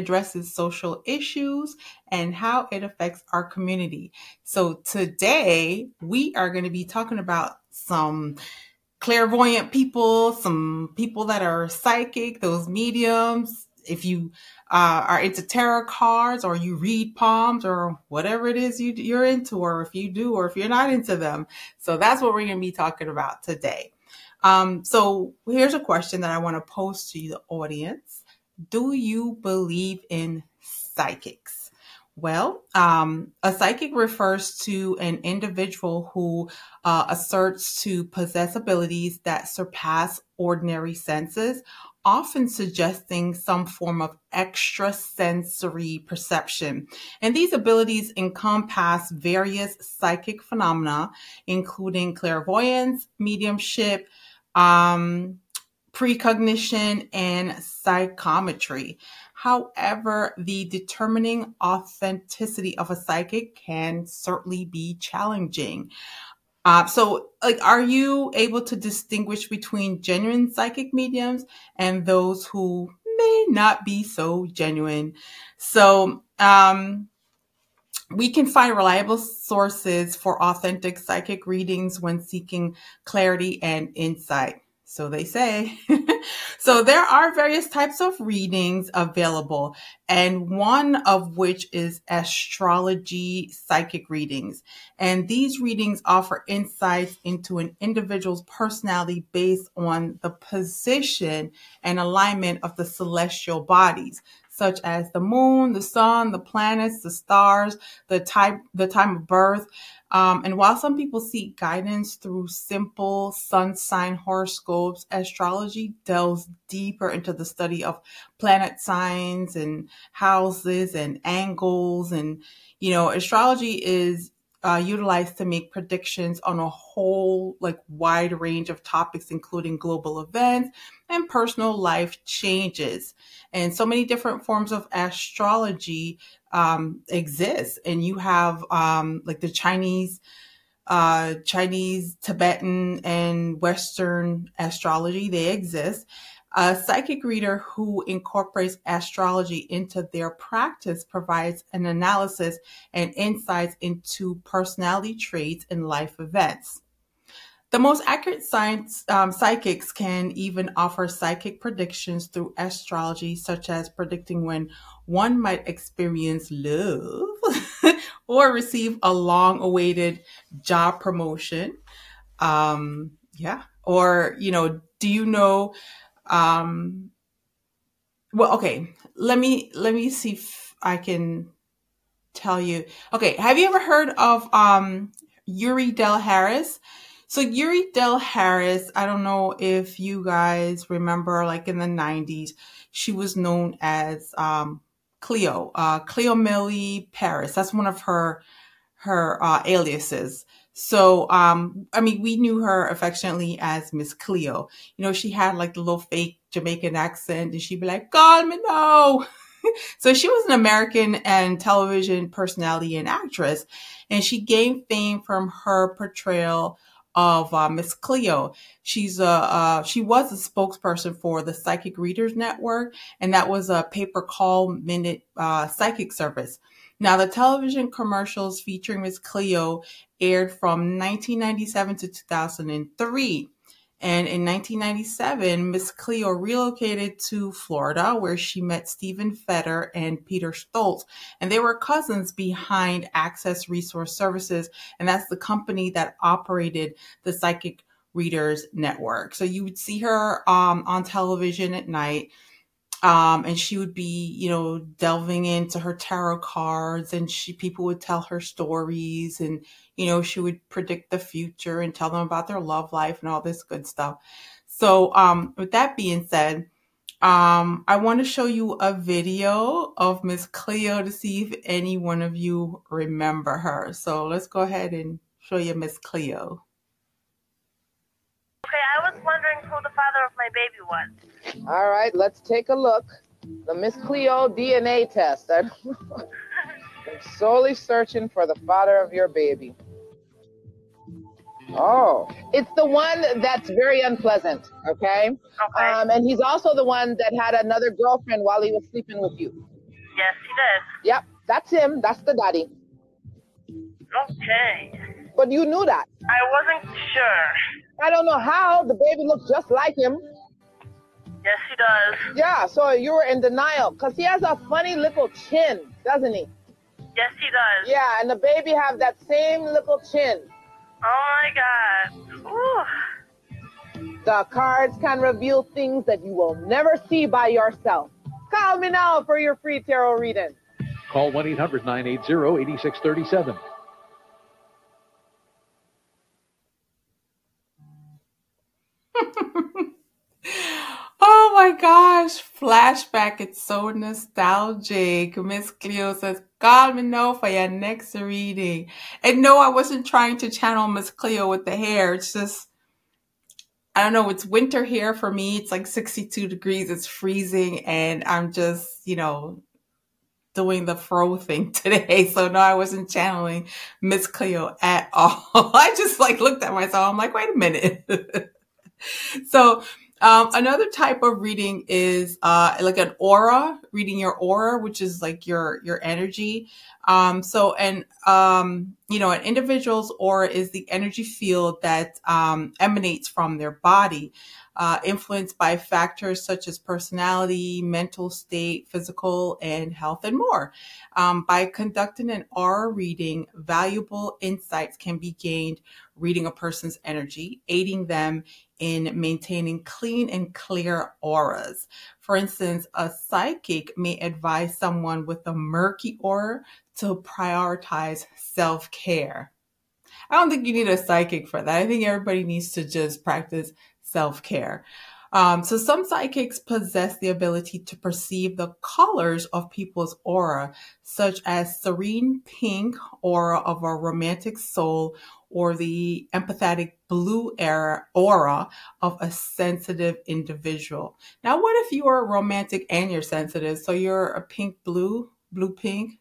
addresses social issues and how it affects our community. So today we are going to be talking about some clairvoyant people, some people that are psychic, those mediums. If you uh, are into tarot cards or you read palms or whatever it is you, you're into, or if you do, or if you're not into them. So that's what we're going to be talking about today. Um, so here's a question that I want to pose to the audience. Do you believe in psychics? Well, um, a psychic refers to an individual who uh, asserts to possess abilities that surpass ordinary senses often suggesting some form of extrasensory perception. And these abilities encompass various psychic phenomena, including clairvoyance, mediumship, um, precognition, and psychometry. However, the determining authenticity of a psychic can certainly be challenging. Uh, so, like, are you able to distinguish between genuine psychic mediums and those who may not be so genuine? So, um, we can find reliable sources for authentic psychic readings when seeking clarity and insight. So they say. so there are various types of readings available, and one of which is astrology psychic readings. And these readings offer insights into an individual's personality based on the position and alignment of the celestial bodies such as the moon, the sun, the planets, the stars, the type, the time of birth. Um, and while some people seek guidance through simple sun sign horoscopes, astrology delves deeper into the study of planet signs and houses and angles. And, you know, astrology is uh, utilized to make predictions on a whole like wide range of topics including global events and personal life changes. And so many different forms of astrology um, exist. And you have um, like the chinese uh, chinese tibetan and western astrology they exist a psychic reader who incorporates astrology into their practice provides an analysis and insights into personality traits and life events. The most accurate science, um, psychics can even offer psychic predictions through astrology, such as predicting when one might experience love or receive a long awaited job promotion. Um, yeah. Or, you know, do you know um, well, okay. Let me let me see if I can tell you. Okay, have you ever heard of um, Youree Dell Harris? So Youree Dell Harris, I don't know if you guys remember, like in the '90s, she was known as um, Cleo, uh, Cleo Millie Paris. That's one of her her uh, aliases. So, um, I mean, we knew her affectionately as Miss Cleo. You know, she had like the little fake Jamaican accent, and she'd be like, "Call me no." so she was an American and television personality and actress, and she gained fame from her portrayal of uh, Miss Cleo. She's a uh, she was a spokesperson for the Psychic Readers Network, and that was a paper call minute uh, psychic service. Now, the television commercials featuring Miss Cleo aired from 1997 to 2003. And in 1997, Miss Cleo relocated to Florida, where she met Steven Feder and Peter Stolz. And they were cousins behind Access Resource Services. And that's the company that operated the Psychic Readers Network. So you would see her um, on television at night um, and she would be, you know, delving into her tarot cards, and she people would tell her stories, and you know, she would predict the future and tell them about their love life and all this good stuff. So, um, with that being said, um, I want to show you a video of Miss Cleo to see if any one of you remember her. So let's go ahead and show you Miss Cleo. Was wondering who the father of my baby was. All right, let's take a look. The Miss Cleo DNA test. I'm solely searching for the father of your baby. Oh, it's the one that's very unpleasant. Okay. Okay. Um, and he's also the one that had another girlfriend while he was sleeping with you. yes, he did. Yep, that's him. That's the daddy. Okay. But you knew that. I wasn't sure. I don't know how the baby looks just like him. Yes, he does. Yeah, so you were in denial because he has a funny little chin, doesn't he? Yes, he does. Yeah, and the baby have that same little chin. Oh my God. Ooh. The cards can reveal things that you will never see by yourself. Call me now for your free tarot reading. Call 1 800 980 8637. Oh my gosh, flashback. It's so nostalgic. Miss Cleo says, call me now for your next reading. And no, I wasn't trying to channel Miss Cleo with the hair. It's just, I don't know, it's winter here for me. It's like 62 degrees. It's freezing. And I'm just, you know, doing the fro thing today. So no, I wasn't channeling Miss Cleo at all. I just like looked at myself. I'm like, wait a minute. so um, another type of reading is uh, like an aura, reading your aura, which is like your your energy. Um, so, and um, you know, an individual's aura is the energy field that um, emanates from their body, uh, influenced by factors such as personality, mental state, physical, and health, and more. Um, by conducting an aura reading, valuable insights can be gained reading a person's energy, aiding them in maintaining clean and clear auras. For instance, a psychic may advise someone with a murky aura to prioritize self care. I don't think you need a psychic for that. I think everybody needs to just practice self care. Um, so some psychics possess the ability to perceive the colors of people's aura, such as serene pink aura of a romantic soul or the empathetic blue aura of a sensitive individual. Now, what if you are romantic and you're sensitive? So you're a pink blue, blue pink?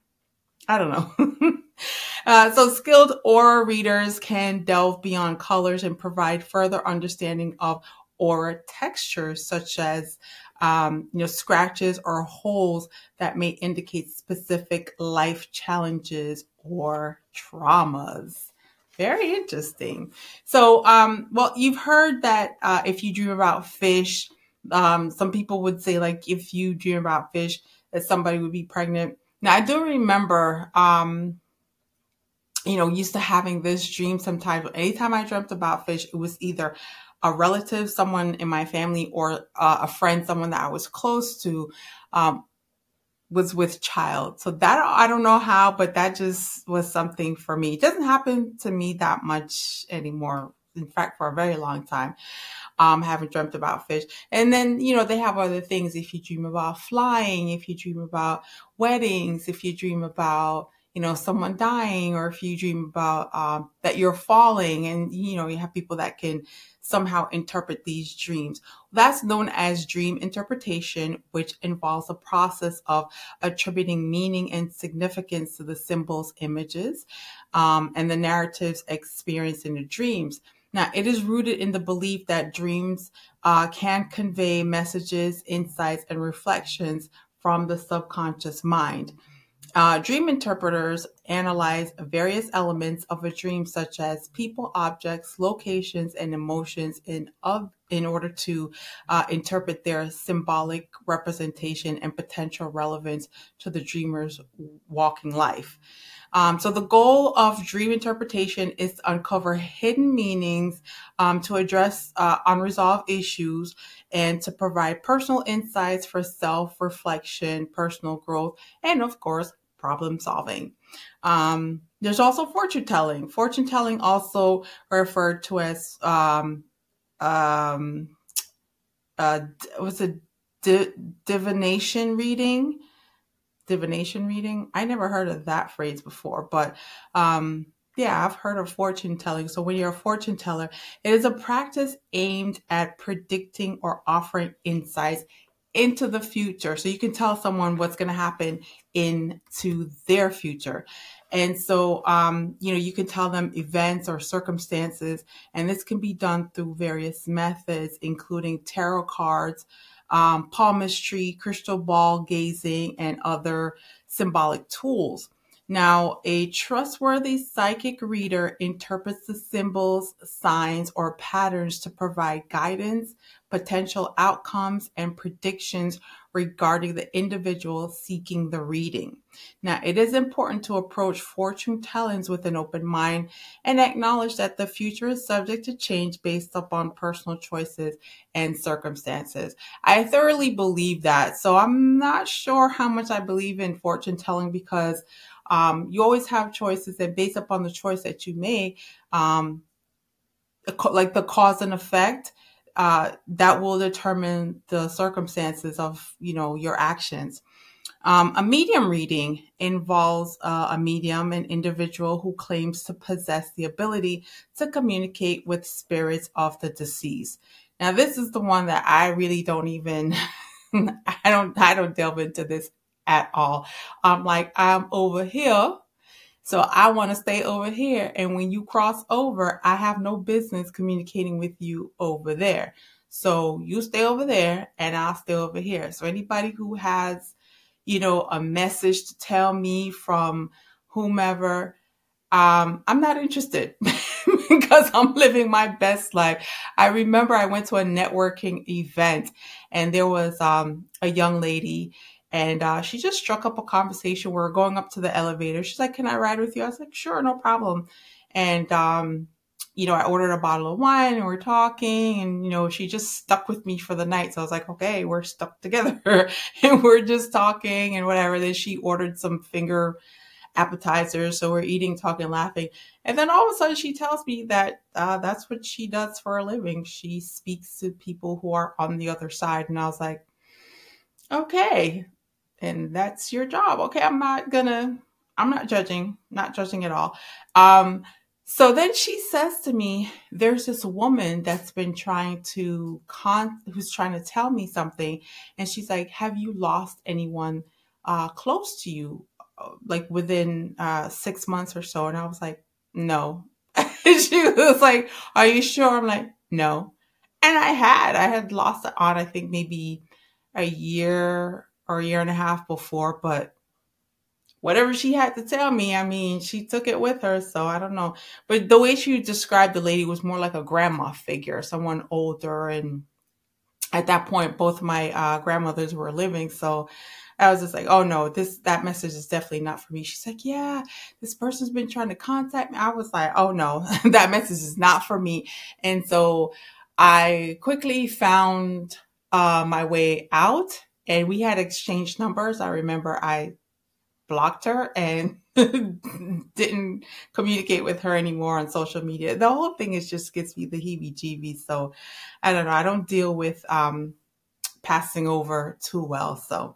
I don't know. uh, so skilled aura readers can delve beyond colors and provide further understanding of aura textures such as um, you know scratches or holes that may indicate specific life challenges or traumas. Very interesting. So um, well you've heard that uh, if you dream about fish um, some people would say like if you dream about fish that somebody would be pregnant now i do remember um, you know used to having this dream sometimes anytime i dreamt about fish it was either a relative, someone in my family, or uh, a friend, someone that I was close to, um, was with child. So that I don't know how, but that just was something for me. It doesn't happen to me that much anymore. In fact, for a very long time, um, haven't dreamt about fish. And then, you know, they have other things. If you dream about flying, if you dream about weddings, if you dream about, you know, someone dying, or if you dream about um, that you're falling, and you know, you have people that can somehow interpret these dreams. That's known as dream interpretation, which involves a process of attributing meaning and significance to the symbols, images, um, and the narratives experienced in the dreams. Now, it is rooted in the belief that dreams uh, can convey messages, insights, and reflections from the subconscious mind. Uh, dream interpreters analyze various elements of a dream, such as people, objects, locations, and emotions, in of in order to uh, interpret their symbolic representation and potential relevance to the dreamer's walking life. Um, so the goal of dream interpretation is to uncover hidden meanings, um, to address uh, unresolved issues, and to provide personal insights for self-reflection, personal growth, and of course, problem solving. Um, there's also fortune telling. Fortune telling also referred to as um, um, uh, was a di- divination reading. Divination reading. I never heard of that phrase before, but um, yeah, I've heard of fortune telling. So when you're a fortune teller, it is a practice aimed at predicting or offering insights into the future. So you can tell someone what's going to happen into their future. And so, um, you know, you can tell them events or circumstances, and this can be done through various methods, including tarot cards, um, palmistry, crystal ball gazing, and other symbolic tools. Now, a trustworthy psychic reader interprets the symbols, signs, or patterns to provide guidance, potential outcomes, and predictions regarding the individual seeking the reading. Now, it is important to approach fortune tellings with an open mind and acknowledge that the future is subject to change based upon personal choices and circumstances. I thoroughly believe that. So I'm not sure how much I believe in fortune telling because um, you always have choices, and based upon the choice that you make, um, like the cause and effect, uh, that will determine the circumstances of you know your actions. Um, a medium reading involves uh, a medium, an individual who claims to possess the ability to communicate with spirits of the deceased. Now, this is the one that I really don't even, I don't, I don't delve into this at all. I'm like, I'm over here so I want to stay over here. And when you cross over, I have no business communicating with you over there. So you stay over there and I'll stay over here. So anybody who has, you know, a message to tell me from whomever, um, I'm not interested because I'm living my best life. I remember I went to a networking event and there was um, a young lady and uh, she just struck up a conversation. We are going up to the elevator. She's like, "Can I ride with you?" I was like, "Sure, no problem." And um, you know, I ordered a bottle of wine, and we're talking, and you know, she just stuck with me for the night. So I was like, "Okay, we're stuck together, and we're just talking and whatever." Then she ordered some finger appetizers, so we're eating, talking, laughing, and then all of a sudden she tells me that uh, that's what she does for a living. She speaks to people who are on the other side, and I was like, "Okay." And that's your job. Okay, I'm not gonna, I'm not judging, not judging at all. Um, so then she says to me, there's this woman that's been trying to con, who's trying to tell me something. And she's like, have you lost anyone uh, close to you, uh, like within uh, six months or so? And I was like, no. she was like, are you sure? I'm like, no. And I had, I had lost it on, I think maybe a year or a year and a half before, but whatever she had to tell me, I mean, she took it with her. So I don't know. But the way she described the lady was more like a grandma figure, someone older. And at that point, both my uh, grandmothers were living. So I was just like, oh no, this, that message is definitely not for me. She's like, yeah, this person's been trying to contact me. I was like, oh no, that message is not for me. And so I quickly found uh, my way out and we had exchanged numbers. I remember I blocked her and didn't communicate with her anymore on social media. The whole thing is just gets me the heebie jeebies. So I don't know. I don't deal with um, passing over too well. So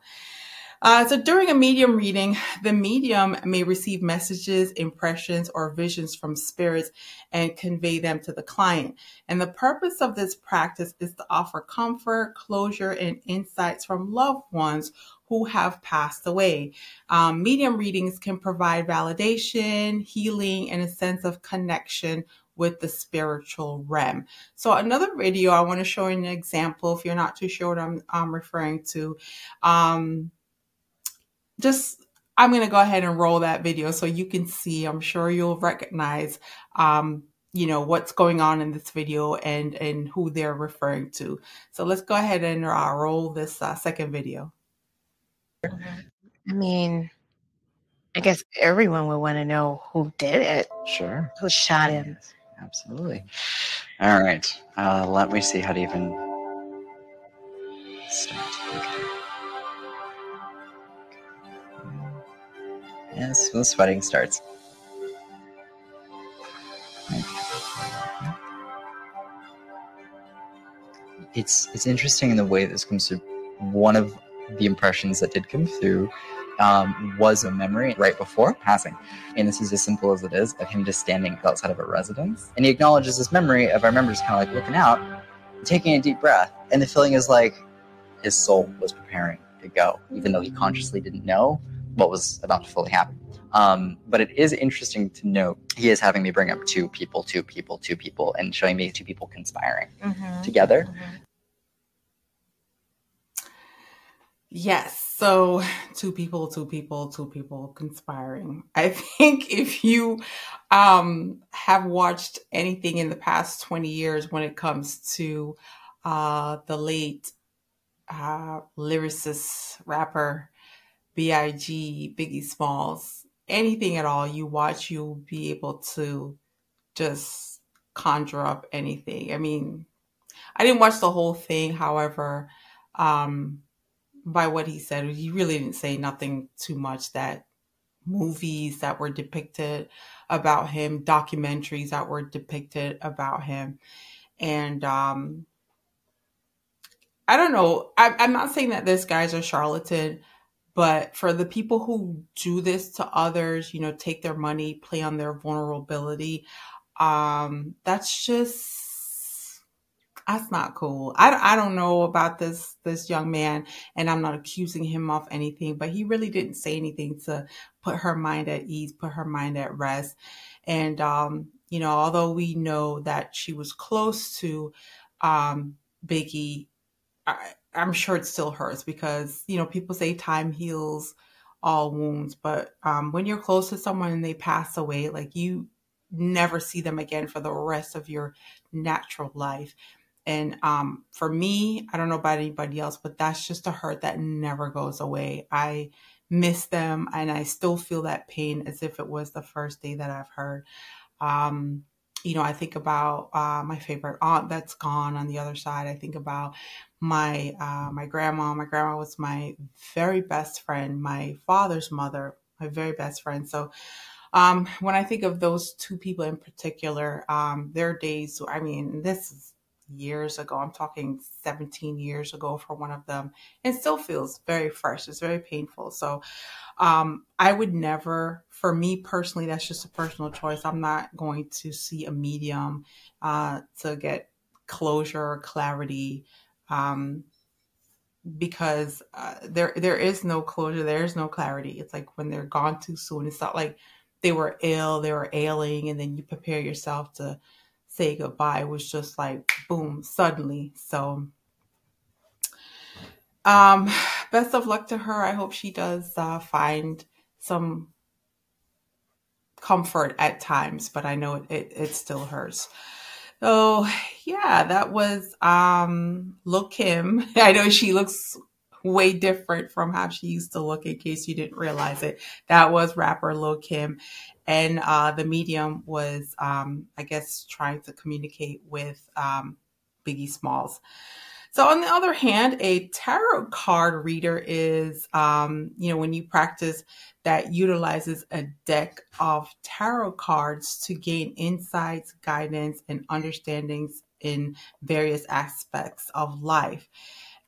uh, so during a medium reading, the medium may receive messages, impressions, or visions from spirits and convey them to the client. And the purpose of this practice is to offer comfort, closure, and insights from loved ones who have passed away. Um, medium readings can provide validation, healing, and a sense of connection with the spiritual realm. So another video, I want to show an example if you're not too sure what I'm, I'm referring to. Um, just I'm going to go ahead and roll that video so you can see. I'm sure you'll recognize, um, you know, what's going on in this video and, and who they're referring to. So let's go ahead and uh, roll this uh, second video. I mean, I guess everyone would want to know who did it. Sure. Who shot him. Yes, absolutely. All right. Uh, let me see how to even start. Okay. Yes, the sweating starts. It's it's interesting in the way this comes through. One of the impressions that did come through um, was a memory right before passing. And this is as simple as it is of him just standing outside of a residence. And he acknowledges this memory of I remember just kind of like looking out, taking a deep breath. And the feeling is like, his soul was preparing to go, even though he consciously didn't know what was about to fully happen. Um, but it is interesting to note he is having me bring up two people, two people, two people, and showing me two people conspiring Mm-hmm. together. Yes. So two people, two people, two people conspiring. I think if you um, have watched anything in the past 20 years when it comes to uh, the late uh, lyricist, rapper, B.I.G., Biggie Smalls, anything at all you watch, you'll be able to just conjure up anything. I mean, I didn't watch the whole thing, however, um, by what he said, he really didn't say nothing too much that movies that were depicted about him, documentaries that were depicted about him. And um, I don't know. I, I'm not saying that this guy's a charlatan, but for the people who do this to others, you know, take their money, play on their vulnerability, um, that's just that's not cool. I, I don't know about this this young man, and I'm not accusing him of anything, but he really didn't say anything to put her mind at ease, put her mind at rest. And um, you know, although we know that she was close to um, Biggie, I, I'm sure it still hurts because you know people say time heals all wounds, but um, when you're close to someone and they pass away, like you never see them again for the rest of your natural life. And um, for me, I don't know about anybody else, but that's just a hurt that never goes away. I miss them and I still feel that pain as if it was the first day that I've heard. Um, you know, I think about uh, my favorite aunt that's gone on the other side. I think about my uh, my grandma. My grandma was my very best friend, my father's mother, my very best friend. So um, when I think of those two people in particular, um, their days, I mean, this is years ago. I'm talking 17 years ago for one of them. It still feels very fresh. It's very painful. So um, I would never, for me personally, that's just a personal choice. I'm not going to see a medium uh, to get closure or clarity. Um, because uh, there there is no closure, there is no clarity. It's like when they're gone too soon. It's not like they were ill, they were ailing, and then you prepare yourself to say goodbye. Was just like boom, suddenly. So um best of luck to her. I hope she does uh, find some comfort at times, but I know it, it, it still hurts. So yeah, that was um Lil Kim. I know she looks way different from how she used to look in case you didn't realize it. That was rapper Lil Kim. And uh, the medium was, um, I guess, trying to communicate with um, Biggie Smalls. So, on the other hand, a tarot card reader is, um, you know, when you practice that utilizes a deck of tarot cards to gain insights, guidance, and understandings in various aspects of life.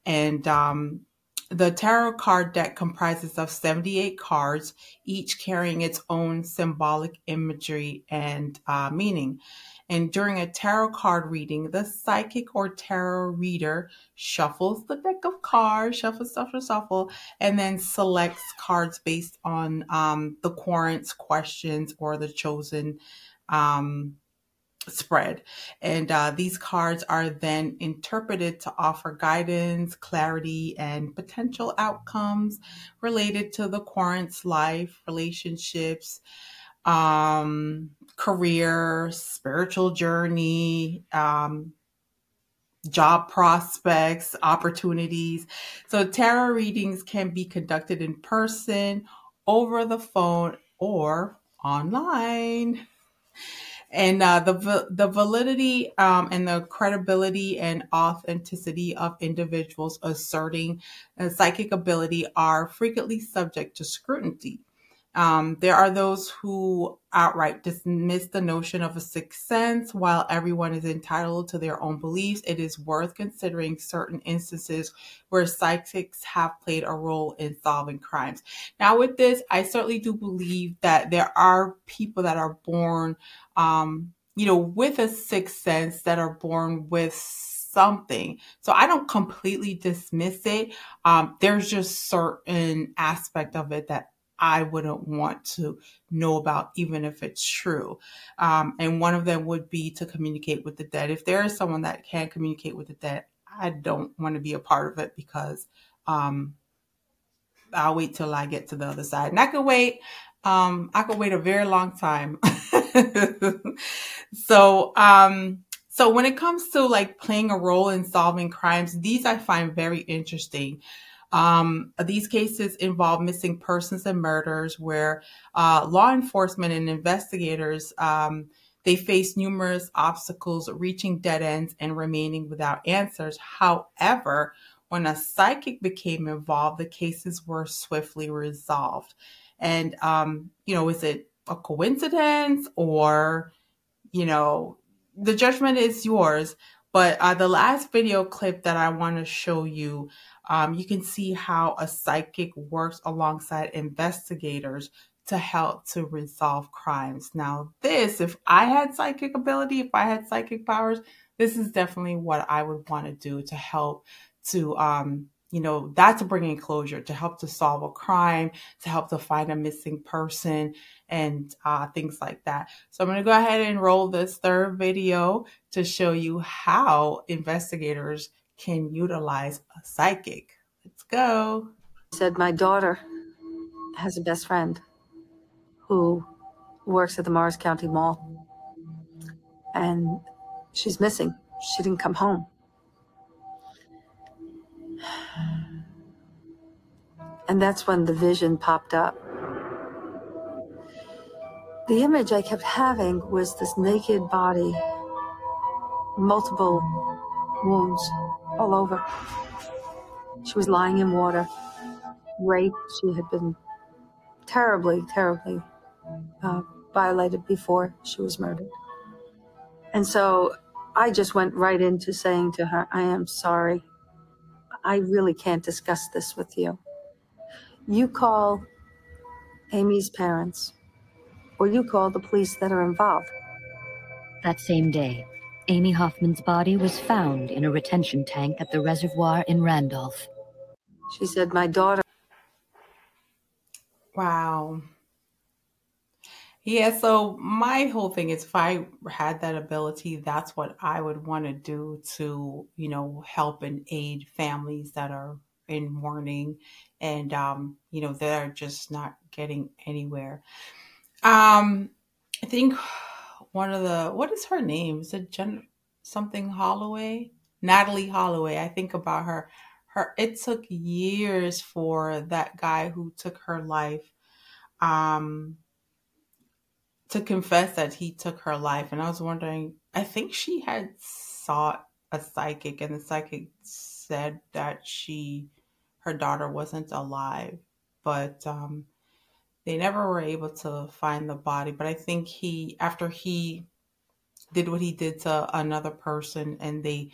And um, the tarot card deck comprises of 78 cards, each carrying its own symbolic imagery and uh, meaning. And during a tarot card reading, the psychic or tarot reader shuffles the deck of cards, shuffle, shuffle, shuffle, and then selects cards based on um, the querent's questions or the chosen um, spread. And uh, these cards are then interpreted to offer guidance, clarity, and potential outcomes related to the querent's life, relationships, um, career, spiritual journey, um, job prospects, opportunities. So, tarot readings can be conducted in person, over the phone, or online and uh, the the validity um, and the credibility and authenticity of individuals asserting a psychic ability are frequently subject to scrutiny. Um, there are those who outright dismiss the notion of a sixth sense. While everyone is entitled to their own beliefs, it is worth considering certain instances where psychics have played a role in solving crimes. Now, with this, I certainly do believe that there are people that are born, um, you know, with a sixth sense that are born with something. So I don't completely dismiss it. Um, there's just certain aspect of it that I wouldn't want to know about, even if it's true. Um, and one of them would be to communicate with the dead. If there is someone that can communicate with the dead, I don't want to be a part of it because um, I'll wait till I get to the other side. And I could wait. Um, I could wait a very long time. so, um, so when it comes to like playing a role in solving crimes, these I find very interesting. Um, these cases involve missing persons and murders where uh, law enforcement and investigators um, they face numerous obstacles, reaching dead ends and remaining without answers. However, when a psychic became involved, the cases were swiftly resolved. And um, you know, is it a coincidence or you know, the judgment is yours. But uh, the last video clip that I want to show you, um, you can see how a psychic works alongside investigators to help to resolve crimes. Now, this, if I had psychic ability, if I had psychic powers, this is definitely what I would want to do to help to um, you know, that's bringing closure to help to solve a crime, to help to find a missing person, and uh, things like that. So I'm going to go ahead and roll this third video to show you how investigators can utilize a psychic. Let's go. Said my daughter has a best friend who works at the Morris County Mall, and she's missing. She didn't come home. And that's when the vision popped up. The image I kept having was this naked body, multiple wounds all over. She was lying in water, raped. She had been terribly, terribly uh, violated before she was murdered. And so I just went right into saying to her, I am sorry. I really can't discuss this with you. You call Amy's parents, or you call the police that are involved. That same day, Amy Hoffman's body was found in a retention tank at the reservoir in Randolph. She said, My daughter. Wow. Yeah, so my whole thing is if I had that ability, that's what I would want to do to, you know, help and aid families that are in mourning and um, you know, they're just not getting anywhere. Um, I think one of the what is her name? Is it Jen something Holloway? Natalee Holloway. I think about her. Her it took years for that guy who took her life um to confess that he took her life. And I was wondering, I think she had sought a psychic, and the psychic said that she, her daughter wasn't alive, but um, they never were able to find the body. But I think he, after he did what he did to another person and they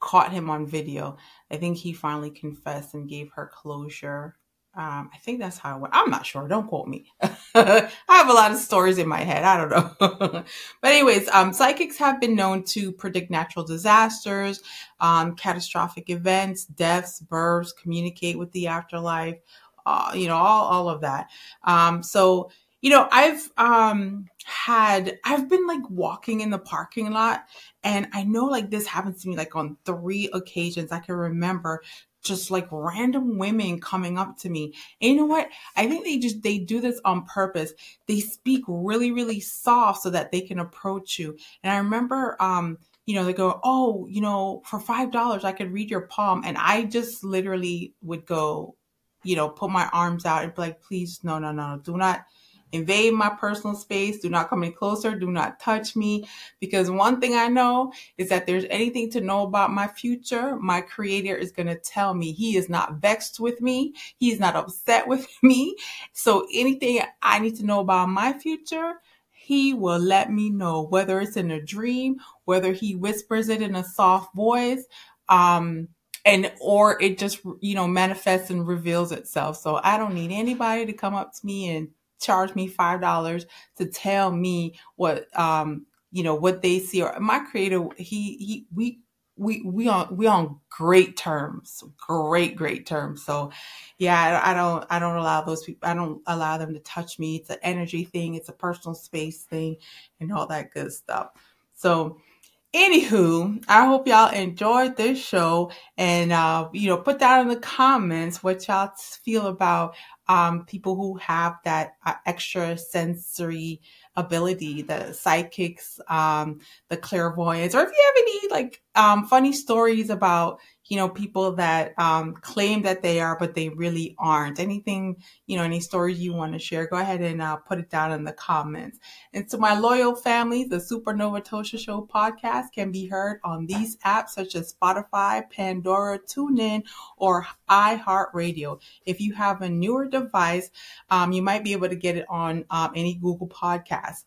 caught him on video, I think he finally confessed and gave her closure. Um, I think that's how it went. I'm not sure. Don't quote me. I have a lot of stories in my head. I don't know. but anyways, um, psychics have been known to predict natural disasters, um, catastrophic events, deaths, births, communicate with the afterlife, uh, you know, all, all of that. Um, so, you know, I've um, had, I've been like walking in the parking lot and I know like this happens to me like on three occasions I can remember just like random women coming up to me. And you know what? I think they just they do this on purpose. They speak really really soft so that they can approach you. And I remember um you know they go, "Oh, you know, for $5 I could read your palm." And I just literally would go, you know, put my arms out and be like, "Please no, no, no. Do not invade my personal space. Do not come any closer. Do not touch me. Because one thing I know is that there's anything to know about my future, my creator is going to tell me he is not vexed with me. He is not upset with me. So anything I need to know about my future, he will let me know whether it's in a dream, whether he whispers it in a soft voice. Um, and or it just you know manifests and reveals itself so i don't need anybody to come up to me and charge me five dollars to tell me what um you know what they see or my creator he he we we we on we on great terms, great great terms. So yeah, I, I don't I don't allow those people. I don't allow them to touch me. It's an energy thing. It's a personal space thing, and all that good stuff. So Anywho, I hope y'all enjoyed this show and, uh, you know, put down in the comments what y'all feel about, um, people who have that uh, extra sensory ability, the psychics, um, the clairvoyance, or if you have any like, um, funny stories about, you know, people that um, claim that they are, but they really aren't. Anything, you know, any stories you want to share, go ahead and uh, put it down in the comments. And to my loyal family, the Supernova Tosha Show podcast can be heard on these apps such as Spotify, Pandora, TuneIn, or iHeartRadio. If you have a newer device, um, you might be able to get it on um, any Google podcast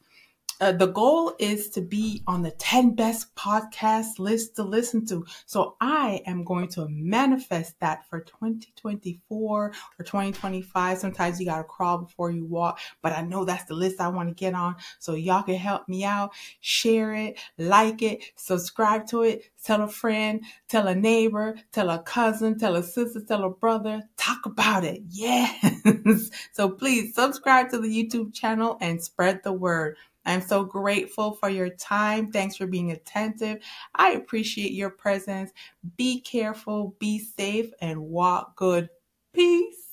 uh, the goal is to be on the 10 best podcast list to listen to. So I am going to manifest that for 2024 or 2025. Sometimes you got to crawl before you walk, but I know that's the list I want to get on. So y'all can help me out. Share it, like it, subscribe to it, tell a friend, tell a neighbor, tell a cousin, tell a sister, tell a brother, talk about it. Yes. so please subscribe to the YouTube channel and spread the word. I'm so grateful for your time. Thanks for being attentive. I appreciate your presence. Be careful, be safe, and walk good. Peace.